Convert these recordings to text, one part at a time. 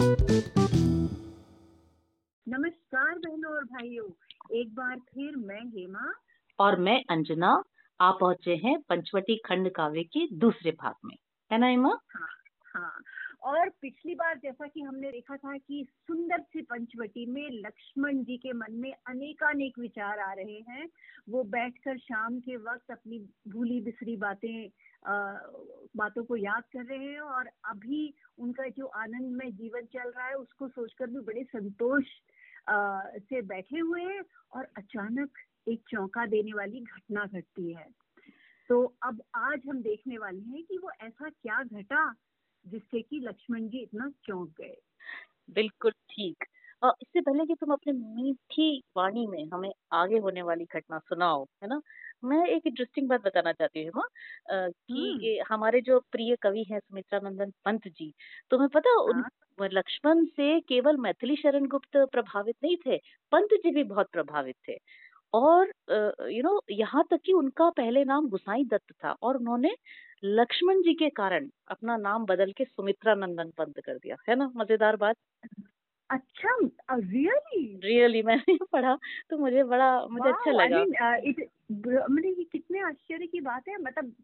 नमस्कार बहनों और भाइयों एक बार फिर मैं हेमा। और मैं अंजना आप पहुँचे हैं पंचवटी खंड काव्य के दूसरे भाग में है ना हेमा? हाँ हाँ। और पिछली बार जैसा कि हमने देखा था कि सुंदर सी पंचवटी में लक्ष्मण जी के मन में अनेकानेक विचार आ रहे हैं। वो बैठकर शाम के वक्त अपनी भूली बिसरी बातें बातों को याद कर रहे हैं और अभी उनका जो आनंद में जीवन चल रहा है, उसको सोचकर भी बड़े संतोष से बैठे हुए हैं और अचानक एक चौंका देने वाली घटना घटती है। तो अब आज हम देखने वाले हैं कि वो ऐसा क्या घटा जिससे कि लक्ष्मण जी इतना चौंक गए। बिल्कुल ठीक। इससे पहले कि तुम अपने मीठी वाणी में हमें आगे होने वाली घटना सुनाओ, है ना? मैं एक इंटरेस्टिंग बात बताना चाहती हूँ कि हम्म। हमारे जो प्रिय कवि हैं सुमित्रा नंदन पंत जी तुम्हें पता उन हाँ। लक्ष्मण से केवल मैथिली शरण गुप्त प्रभावित नहीं थे पंत जी भी बहुत प्रभावित थे और यू नो यहाँ तक कि उनका पहले नाम गुसाई दत्त था और उन्होंने लक्ष्मण जी के कारण अपना नाम बदल के सुमित्रा नंदन पंत कर दिया है ना मज़ेदार बात अच्छा रियली रियली मैंने पढ़ा तो मुझे बड़ा मुझे wow, अच्छा लगा। मतलब ये कितने आश्चर्य की बात है मतलब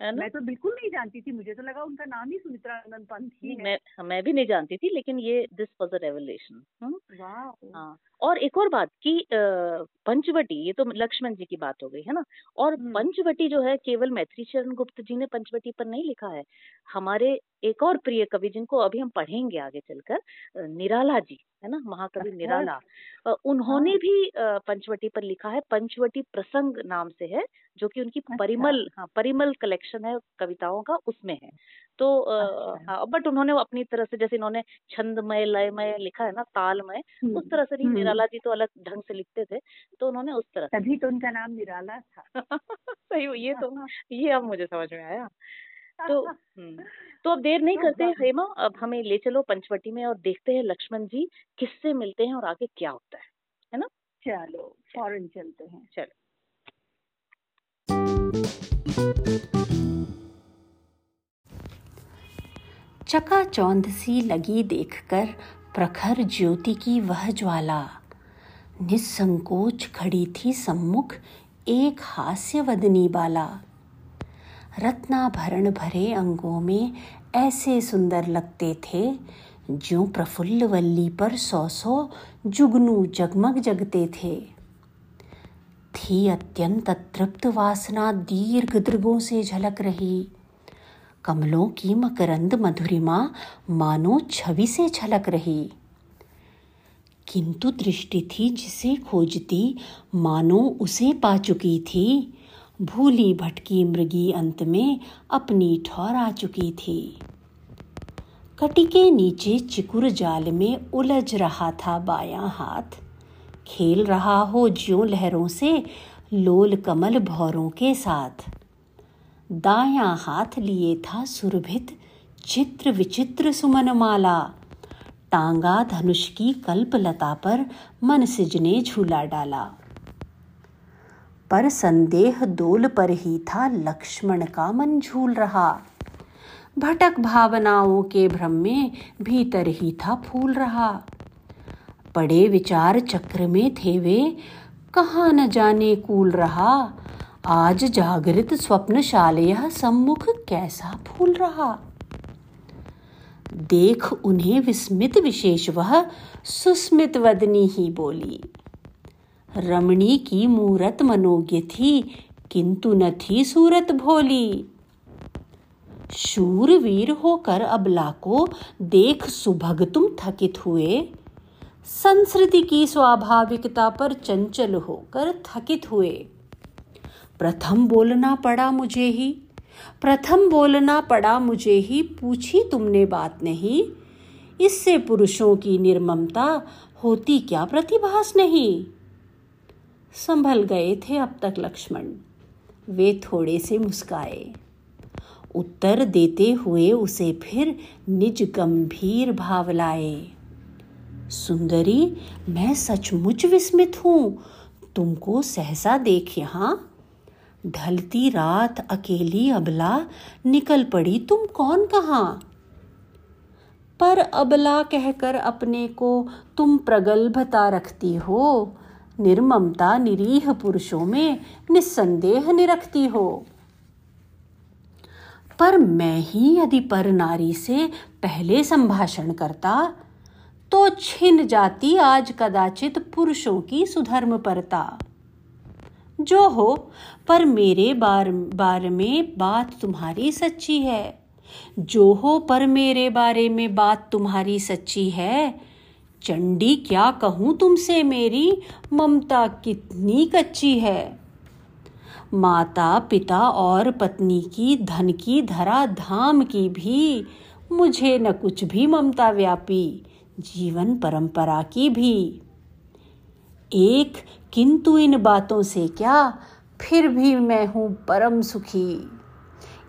वाह मैं तो बिल्कुल नहीं जानती थी मुझे तो लगा उनका नाम ही सुमित्रा नंदन पंत ही है। मैं मैं भी नहीं जानती थी लेकिन ये दिस वॉज़ अ रेवलेशन हाँ और एक और बात कि पंचवटी ये तो लक्ष्मण जी की बात हो गई है ना? और हम्म। पंचवटी जो है केवल मैत्री चरण गुप्त जी ने पंचवटी पर नहीं लिखा है। हमारे एक और प्रिय कवि जिनको अभी हम पढ़ेंगे आगे चलकर निराला जी। है ना महाकवि अच्छा। निराला उन्होंने हाँ। भी पंचवटी पर लिखा है पंचवटी प्रसंग नाम से है जो कि उनकी अच्छा। परिमल हाँ परिमल कलेक्शन है कविताओं का उसमें है तो अच्छा। हाँ बट उन्होंने अपनी तरह से जैसे इन्होंने छंदमय लयमय लिखा है ना तालमय उस तरह से नहीं निराला जी तो अलग ढंग से लिखते थे तो उन्होंने उस तरह तभी तो उनका नाम निराला था सही ये तो ये अब मुझे समझ में आया तो तो अब देर नहीं करते हेमा अब हमें ले चलो पंचवटी में और देखते हैं लक्ष्मण जी किससे मिलते हैं और आगे क्या होता है है ना? चलो फ़ौरन चलते हैं। चलो। चका चौंध सी लगी देखकर प्रखर ज्योति की वह ज्वाला। निसंकोच खड़ी थी सम्मुख एक हास्य हास्यवदनी बाला। रत्नाभरण भरे अंगों में ऐसे सुंदर लगते थे जो प्रफुल्ल वल्ली पर सौ सौ जुगनू जगमग जगते थे। थी अत्यंत तृप्त वासना दीर्घ दृगों से झलक रही। कमलों की मकरंद मधुरिमा मानो छवि से छलक रही। किंतु दृष्टि थी जिसे खोजती, मानो उसे पा चुकी थी। भूली भटकी मृगी अंत में अपनी ठौर आ चुकी थी। कटी के नीचे चिकुर जाल में उलझ रहा था बायां हाथ। खेल रहा हो ज्यो लहरों से, लोल कमल भौरों के साथ। दायां हाथ लिए था सुरभित, चित्र विचित्र सुमन माला टांगा धनुष की कल्पलता पर मन सिजने झूला डाला। पर संदेह दोल पर ही था लक्ष्मण का मन झूल रहा। भटक भावनाओं के भ्रम में भीतर ही था फूल रहा। पड़े विचार चक्र में थे वे, कहा न जाने कूल रहा। आज जागृत स्वप्नशाल यह सम्मुख कैसा फूल रहा। देख उन्हें विस्मित विशेष वह, सुस्मित वदनी ही बोली। रमणी की मूरत मनोज्ञ थी, किंतु न थी सूरत भोली। शूरवीर होकर अबला को देख सुभग तुम थकित हुए। संस्कृति की स्वाभाविकता पर चंचल होकर थकित हुए। प्रथम बोलना पड़ा मुझे ही, प्रथम बोलना पड़ा मुझे ही, पूछी तुमने बात नहीं। इससे पुरुषों की निर्ममता होती क्या प्रतिभास नहीं? संभल गए थे अब तक लक्ष्मण। वे थोड़े से मुस्काए। उत्तर देते हुए उसे फिर निज गंभीर भाव लाए। सुंदरी, मैं सचमुच विस्मित हूँ। तुमको सहसा देख यहाँ। ढलती रात अकेली अबला, निकल पड़ी तुम कौन कहा? पर अबला कहकर अपने को तुम प्रगल्भता रखती हो। निर्ममता निरीह पुरुषों में निस्संदेह निरखती हो। पर मैं ही यदि पर नारी से पहले संभाषण करता तो छिन जाती आज कदाचित पुरुषों की सुधर्म परता। जो हो, पर मेरे बार, बारे में बात तुम्हारी सच्ची है। जो हो, पर मेरे बारे में बात तुम्हारी सच्ची है चंडी, क्या कहूँ तुमसे मेरी? ममता कितनी कच्ची है। माता, पिता और पत्नी की, धन की, धरा धाम की भी, मुझे न कुछ भी ममता व्यापी, जीवन परंपरा की भी। एक, किंतु इन बातों से क्या? फिर भी मैं हूँ परम सुखी।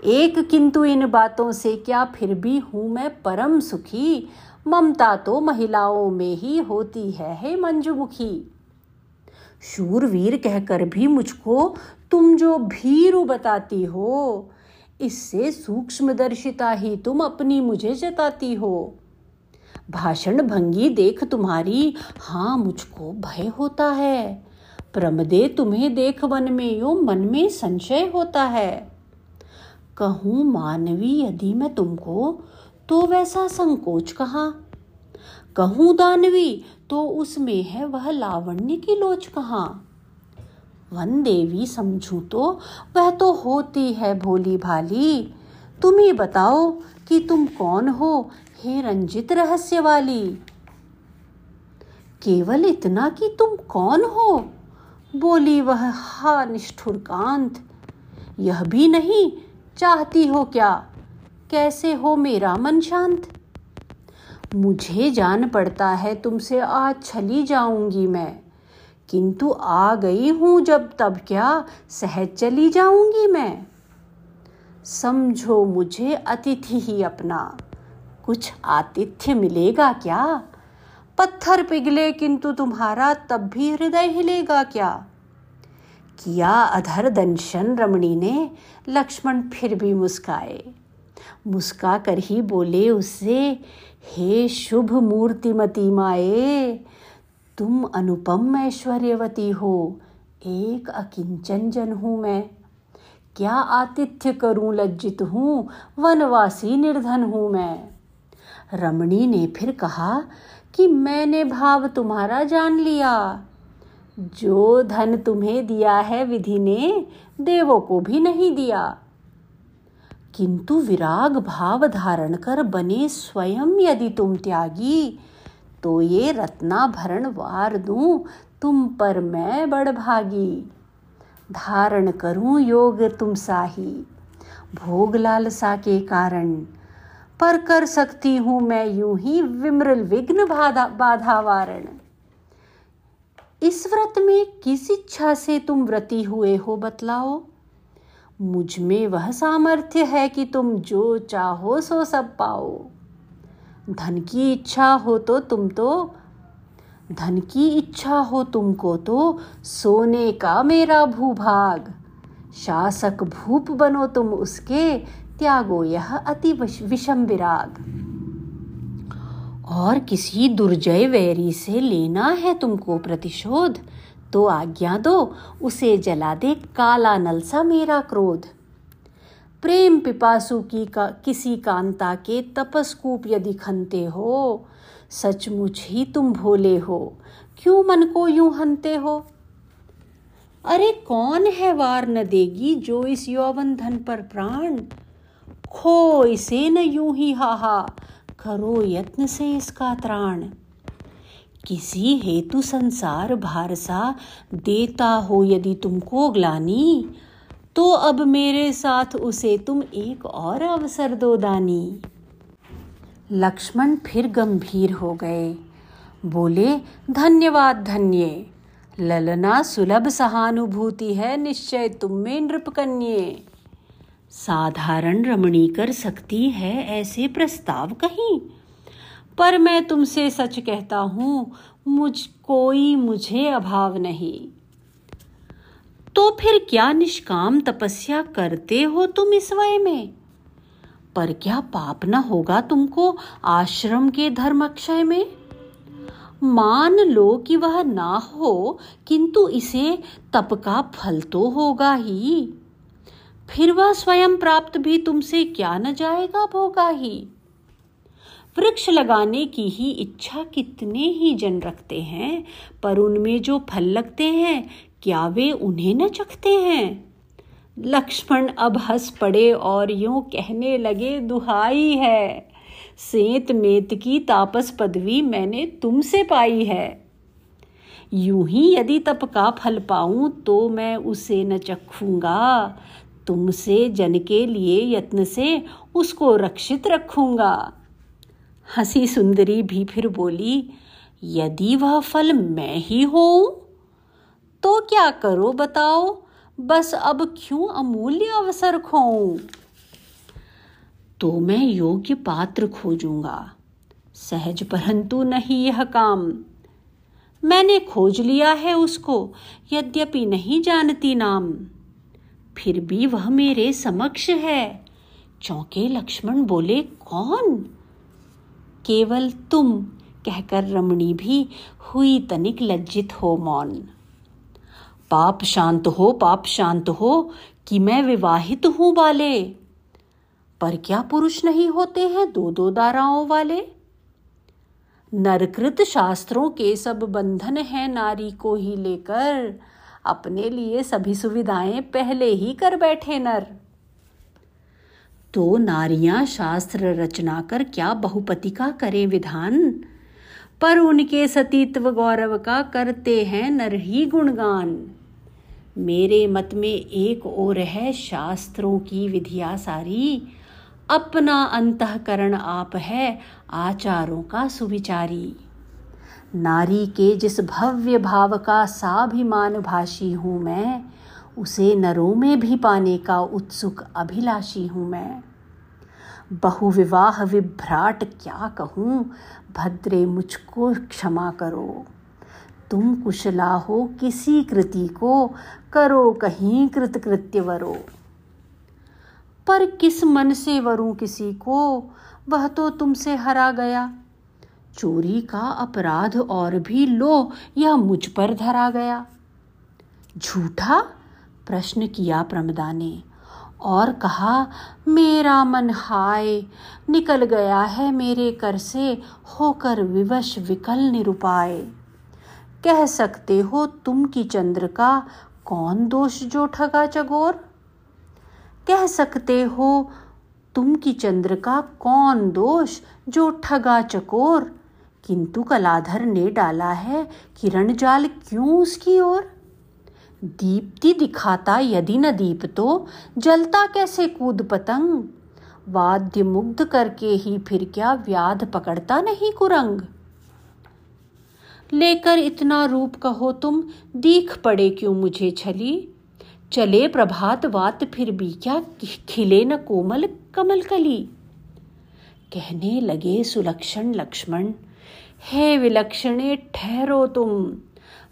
एक, किंतु इन बातों से क्या? फिर भी हूँ मैं परम सुखी। ममता तो महिलाओं में ही होती है, हे मंजुमुखी। शूरवीर कहकर भी मुझको तुम जो भीरु बताती हो, इससे सूक्ष्मदर्शिता ही तुम अपनी मुझे जताती हो। भाषण भंगी देख तुम्हारी हाँ मुझको भय होता है। प्रमदे तुम्हें देख वन में यो, मन में संशय होता है। कहूँ मानवी यदि मैं तुमको तो वैसा संकोच कहाँ। कहूँ दानवी तो उसमें है वह लावण्य की लोच कहाँ। वन देवी समझू तो वह तो होती है भोली भाली। तुम ही बताओ कि तुम कौन हो, हे रंजित रहस्य वाली? केवल इतना कि तुम कौन हो? बोली वह हा निष्ठुर कांत। यह भी नहीं, चाहती हो क्या? कैसे हो मेरा मन शांत? मुझे जान पड़ता है तुमसे आज छली जाऊँगी मैं। किंतु आ गई हूँ जब, तब क्या सहज चली जाऊँगी मैं? समझो मुझे अतिथि ही अपना। कुछ आतिथ्य मिलेगा क्या? पत्थर पिघले किंतु तुम्हारा तब भी हृदय हिलेगा क्या? किया अधर दंशन रमणी ने, लक्ष्मण फिर भी मुस्काए। मुस्का कर ही बोले उससे, हे शुभ मूर्तिमती माए, तुम अनुपम ऐश्वर्यवती हो, एक अकिंचन जन हूँ मैं। क्या आतिथ्य करूँ लज्जित हूँ, वनवासी निर्धन हूँ मैं? रमणी ने फिर कहा, कि मैंने भाव तुम्हारा जान लिया। जो धन तुम्हें दिया है विधि ने, देवों को भी नहीं दिया। किंतु विराग भाव धारण कर बने स्वयं यदि तुम त्यागी तो ये रत्नाभरण वार दूँ, तुम पर मैं बड़ भागी। धारण करूँ योग तुम साही, भोग लालसा के कारण। पर कर सकती हूँ मैं यूँ ही विमृल विघ्न बाधा बाधा वारण। इस व्रत में किस इच्छा से तुम व्रती हुए हो बतलाओ? मुझमें वह सामर्थ्य है कि तुम जो चाहो सो सब पाओ। धन की इच्छा हो तो तुम तो धन की इच्छा हो तुमको तो सोने का मेरा भूभाग। शासक भूप बनो तुम उसके, त्यागो यह अति विषम विराग। और किसी दुर्जय वैरी से लेना है तुमको प्रतिशोध। तो आज्ञा दो, उसे जला दे काला नल सा मेरा क्रोध। प्रेम पिपासु की का, किसी कांता के तपस्कूप यदि खनते हो, सचमुच ही तुम भोले हो, क्यों मन को यूँ हनते हो? अरे कौन है वार न देगी जो इस यौवन धन पर प्राण? खो इसे न यूँ ही हाहा, करो यत्न से इसका त्राण। किसी हेतु संसार भारसा देता हो यदि तुमको ग्लानी तो अब मेरे साथ उसे तुम एक और अवसर दो दानी। लक्ष्मण फिर गंभीर हो गए। बोले, धन्यवाद धन्य। ललना सुलभ सहानुभूति है निश्चय तुम में नृपकन्ये। साधारण रमणी कर सकती है ऐसे प्रस्ताव कहीं। पर मैं तुमसे सच कहता हूँ, मुझ कोई मुझे अभाव नहीं। तो फिर क्या निष्काम तपस्या करते हो तुम इस वय में? पर क्या पाप न होगा तुमको आश्रम के धर्म अक्षय में? मान लो कि वह ना हो, किंतु इसे तप का फल तो होगा ही। फिर वह स्वयं प्राप्त भी तुमसे क्या न जाएगा भोगा ही। वृक्ष लगाने की ही इच्छा कितने ही जन रखते हैं, पर उनमें जो फल लगते हैं, क्या वे उन्हें न चखते हैं? लक्ष्मण अब हंस पड़े और यूँ कहने लगे, दुहाई है। सेत मेत की तापस पदवी मैंने तुमसे पाई है। यूँ ही यदि तप का फल पाऊँ तो मैं उसे न चखूँगा। तुमसे जन के लिए यत्न से उसको रक्षित रखूँगा। हँसी सुंदरी भी फिर बोली, यदि वह फल मैं ही हूँ तो क्या करो बताओ? बस अब क्यों अमूल्य अवसर खोऊं? तो मैं योग्य पात्र खोजूँगा। सहज परंतु नहीं यह काम। मैंने खोज लिया है उसको, यद्यपि नहीं जानती नाम। फिर भी वह मेरे समक्ष है। चौंके लक्ष्मण बोले, कौन? केवल तुम, कहकर रमणी भी हुई तनिक लज्जित हो मौन। पाप शांत हो, पाप शांत हो, कि मैं विवाहित हूँ वाले पर क्या पुरुष नहीं होते हैं दो दो दाराओं वाले? नरकृत शास्त्रों के सब बंधन है नारी को ही लेकर, अपने लिए सभी सुविधाएँ पहले ही कर बैठे नर। तो नारियाँ शास्त्र रचना कर क्या बहुपति का करें विधान? पर उनके सतीत्व गौरव का करते हैं नर ही गुणगान। मेरे मत में एक और है शास्त्रों की विधिया सारी। अपना अंतकरण आप है आचारों का सुविचारी। नारी के जिस भव्य भाव का साभिमान भाषी हूँ मैं उसे नरों में भी पाने का उत्सुक अभिलाषी हूँ मैं। बहुविवाह विभ्राट क्या कहूँ? भद्रे मुझको क्षमा करो। तुम कुशला हो किसी कृति को, करो कहीं कृतकृत्य वरो। पर किस मन से वरूं किसी को? वह तो तुमसे हरा गया। चोरी का अपराध और भी लो, यह मुझ पर धरा गया। झूठा प्रश्न किया प्रमदा ने और कहा, मेरा मन हाय, निकल गया है मेरे कर से होकर विवश विकल निरुपाय। कह सकते हो तुम की चंद्र का कौन दोष जो ठगा चगोर कह सकते हो तुम की चंद्र का कौन दोष जो ठगा चकोर? किंतु कलाधर ने डाला है किरण जाल क्यों उसकी ओर? दीप्ति दिखाता यदि न दीप तो जलता कैसे कूद पतंग? वाद्य मुग्ध करके ही फिर क्या व्याध पकड़ता नहीं कुरंग? लेकर इतना रूप कहो तुम, दीख पड़े क्यों मुझे छली? चले प्रभात वात फिर भी क्या खिले न कोमल कमल कली? कहने लगे सुलक्षण लक्ष्मण, हे विलक्षणे ठहरो तुम।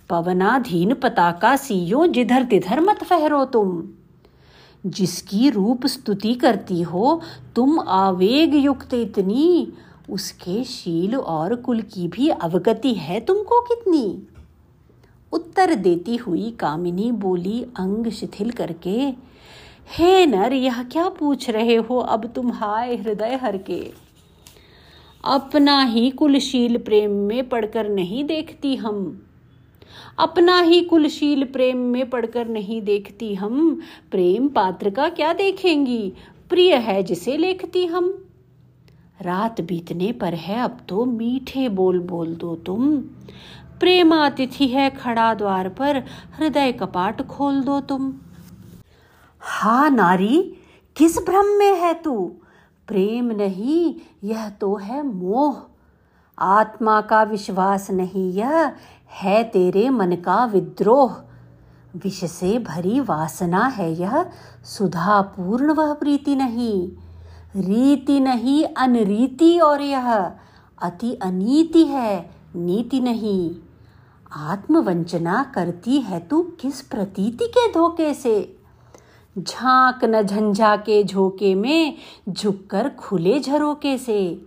पवनाधीन पताका सीयो जिधर तिधर मत फहरो तुम। जिसकी रूप स्तुति करती हो, तुम आवेग युक्त इतनी। उसके शील और कुल की भी अवगति है तुमको कितनी। उत्तर देती हुई कामिनी बोली अंग शिथिल करके, हे नर, यह क्या पूछ रहे हो? अब तुम हाय हृदय हर के। अपना ही कुलशील प्रेम में पढ़कर नहीं देखती हम। अपना ही कुलशील प्रेम में पढ़कर नहीं देखती हम। प्रेम पात्र का क्या देखेंगी? प्रिय है जिसे लेखती हम। रात बीतने पर है, अब तो मीठे बोल बोल दो तुम। प्रेमातिथि है खड़ा द्वार पर, हृदय कपाट खोल दो तुम। हा नारी, किस भ्रम में है तू? प्रेम नहीं, यह तो है मोह। आत्मा का विश्वास नहीं, यह है तेरे मन का विद्रोह। विष से भरी वासना है यह। सुधा पूर्ण वह प्रीति नहीं। रीति नहीं अनरीति और यह। अति अनीति है, नीति नहीं। आत्मवंचना करती है तू किस प्रतीति के धोखे से? झाँक न झंझा के झोंके में, झुककर खुले झरोके से।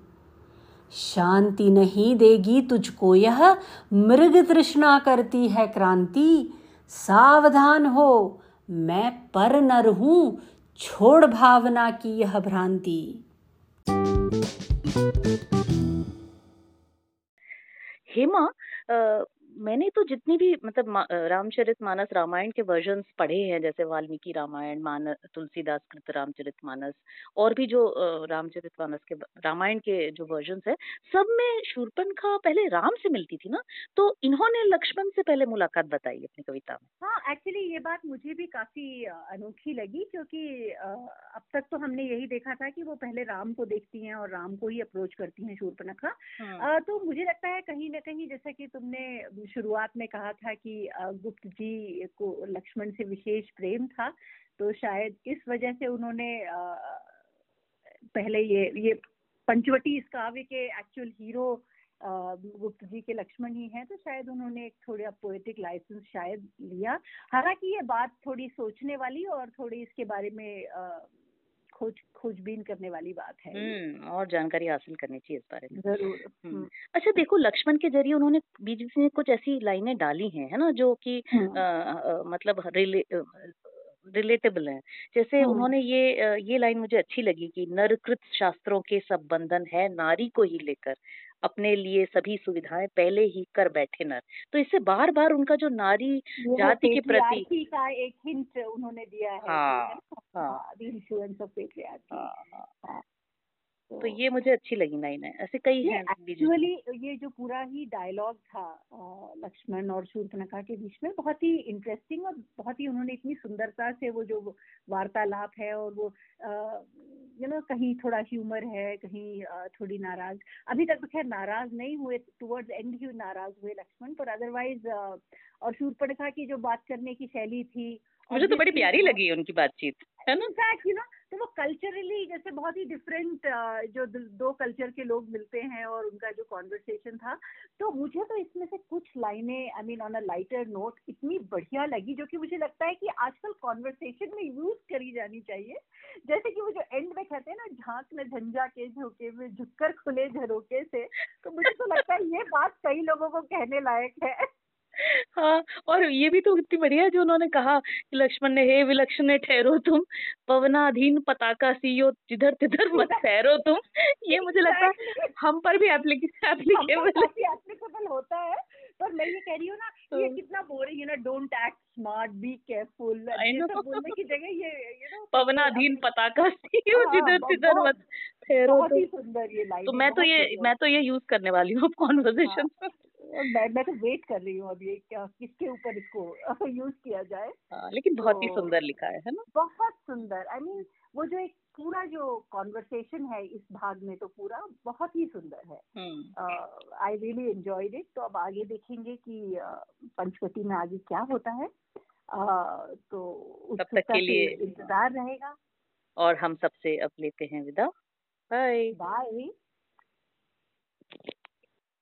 शांति नहीं देगी तुझको यह मृग तृष्णा करती है क्रांति। सावधान हो, मैं पर नर हूँ छोड़ भावना की यह भ्रांति। हेमा मैंने तो जितनी भी मतलब रामचरित मानस रामायण के वर्जन पढ़े हैं जैसे वाल्मीकि रामायण मानस तुलसीदास कृत रामचरित मानस और भी जो रामचरित मानस के रामायण के जो वर्जन है सब में शूरपनखा पहले राम से मिलती थी ना? तो इन्होंने लक्ष्मण से पहले मुलाकात बताई अपनी कविता में। हाँ एक्चुअली ये बात मुझे भी काफ़ी अनोखी लगी क्योंकि अब तक तो हमने यही देखा था कि वो पहले राम को देखती हैं और राम को ही अप्रोच करती हैं शूरपनखा। हाँ। तो मुझे लगता है कहीं ना कहीं जैसा कि तुमने शुरुआत में कहा था कि गुप्त जी को लक्ष्मण से विशेष प्रेम था तो शायद इस वजह से उन्होंने पहले ये ये पंचवटी इस काव्य के एक्चुअल हीरो गुप्त जी के लक्ष्मण ही हैं तो शायद उन्होंने एक थोड़ा पोएटिक लाइसेंस शायद लिया। हालाँकि ये बात थोड़ी सोचने वाली और थोड़ी इसके बारे में खोज खोजबीन करने वाली बात है हम्म और जानकारी हासिल करनी चाहिए इस बारे में ज़रूर हम्म। हम्म। अच्छा देखो लक्ष्मण के ज़रिए उन्होंने बीच बीच में कुछ ऐसी लाइनें डाली हैं है ना जो कि। मतलब रिले रिलेटेबल है जैसे उन्होंने ये ये लाइन मुझे अच्छी लगी कि नरकृत शास्त्रों के सब बंधन है नारी को ही लेकर अपने लिए सभी सुविधाएँ पहले ही कर बैठे नर। तो इससे बार बार उनका जो नारी जाति के प्रति का एक हिंट उन्होंने दिया है हाँ, हाँ, हाँ, हाँ, हाँ, तो ये मुझे अच्छी लगी लाइन है ऐसे कई हैं एक्चुअली ये जो पूरा ही डायलॉग था लक्ष्मण और शूर्पणखा के बीच में बहुत ही इंटरेस्टिंग और बहुत ही उन्होंने इतनी सुंदरता से वो जो वार्तालाप है और वो यू नो कहीं थोड़ा ह्यूमर है कहीं थोड़ी नाराज़। अभी तक तो खैर नाराज़ नहीं हुए टुवर्ड्स एंड ही नाराज़ हुए लक्ष्मण पर अदरवाइज़ और शूर्पणखा की जो बात करने की शैली थी मुझे तो बड़ी प्यारी लगी उनकी बातचीत है ना? यू नो तो वो कल्चरली जैसे बहुत ही डिफरेंट जो दो कल्चर के लोग मिलते हैं और उनका जो कॉन्वर्सेशन था। तो मुझे तो इसमें से कुछ लाइनें I mean on a lighter note इतनी बढ़िया लगी जो कि मुझे लगता है कि आजकल कॉन्वर्सेशन में यूज़ करी जानी चाहिए। जैसे कि वो जो एंड में कहते हैं ना झाँक में झंझा के झोंके में झुककर खुले झरोके से तो मुझे तो लगता है ये बात कई लोगों को कहने लायक है। हाँ और ये भी तो कितनी बढ़िया जो उन्होंने कहा कि लक्ष्मण ने हे विलक्षण ठहरो तुम पवनाधीन पताका सीओ जिधर तिधर मत ठहरो तुम। ये मुझे लगता है हम पर भी एप्लीकेबल होता है पर मैं ये कह रही हूँ ना ये हाँ। कितना बोरिंग है ना don't act smart be careful बोलने की जगह ये यू नो पवनाधीन पताका सीओ हाँ, जिधर तिधर मत ठहरो बहुत ही सुंदर ये लाइन तो मैं तो ये मैं तो ये यूज़ करने वाली हूँ कॉन्वर्सेशन में मैं तो वेट कर रही हूँ अभी क्या किसके ऊपर इसको यूज़ किया जाए। आ, हाँ, लेकिन बहुत तो, ही सुंदर लिखा है है ना? बहुत सुंदर। आई I मीन mean, वो जो एक पूरा जो कॉन्वर्सेशन है इस भाग में तो पूरा बहुत ही सुंदर है। आई रियली एंजॉयड इट तो अब आगे देखेंगे कि पंचवटी में आगे क्या होता है। uh, तो उस तक के लिए इंतज़ार रहेगा। और हम सबसे अब लेते हैं विदा। Bye bye